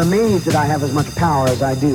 I'm amazed that I have as much power as I do.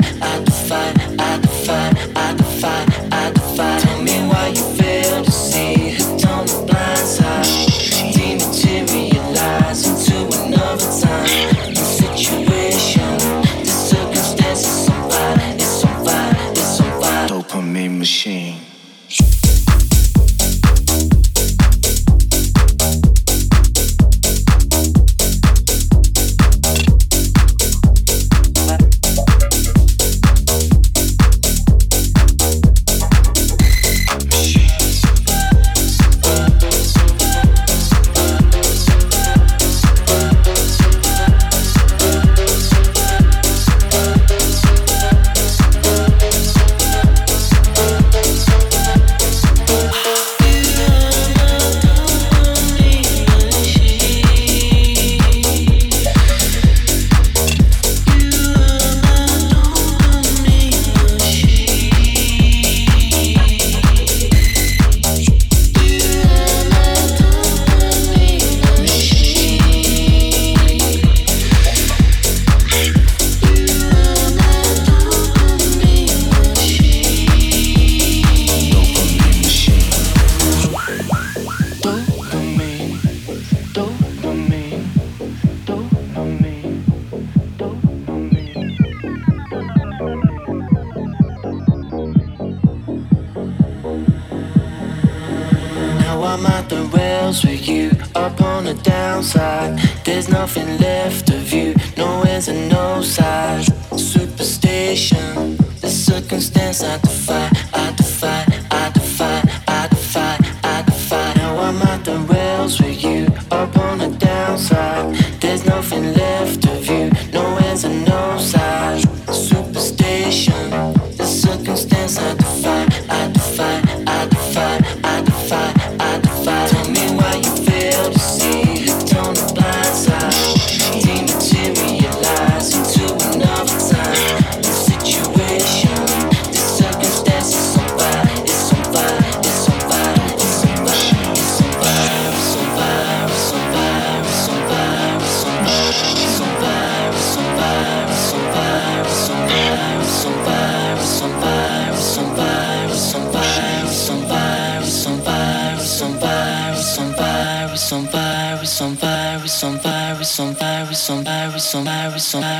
I define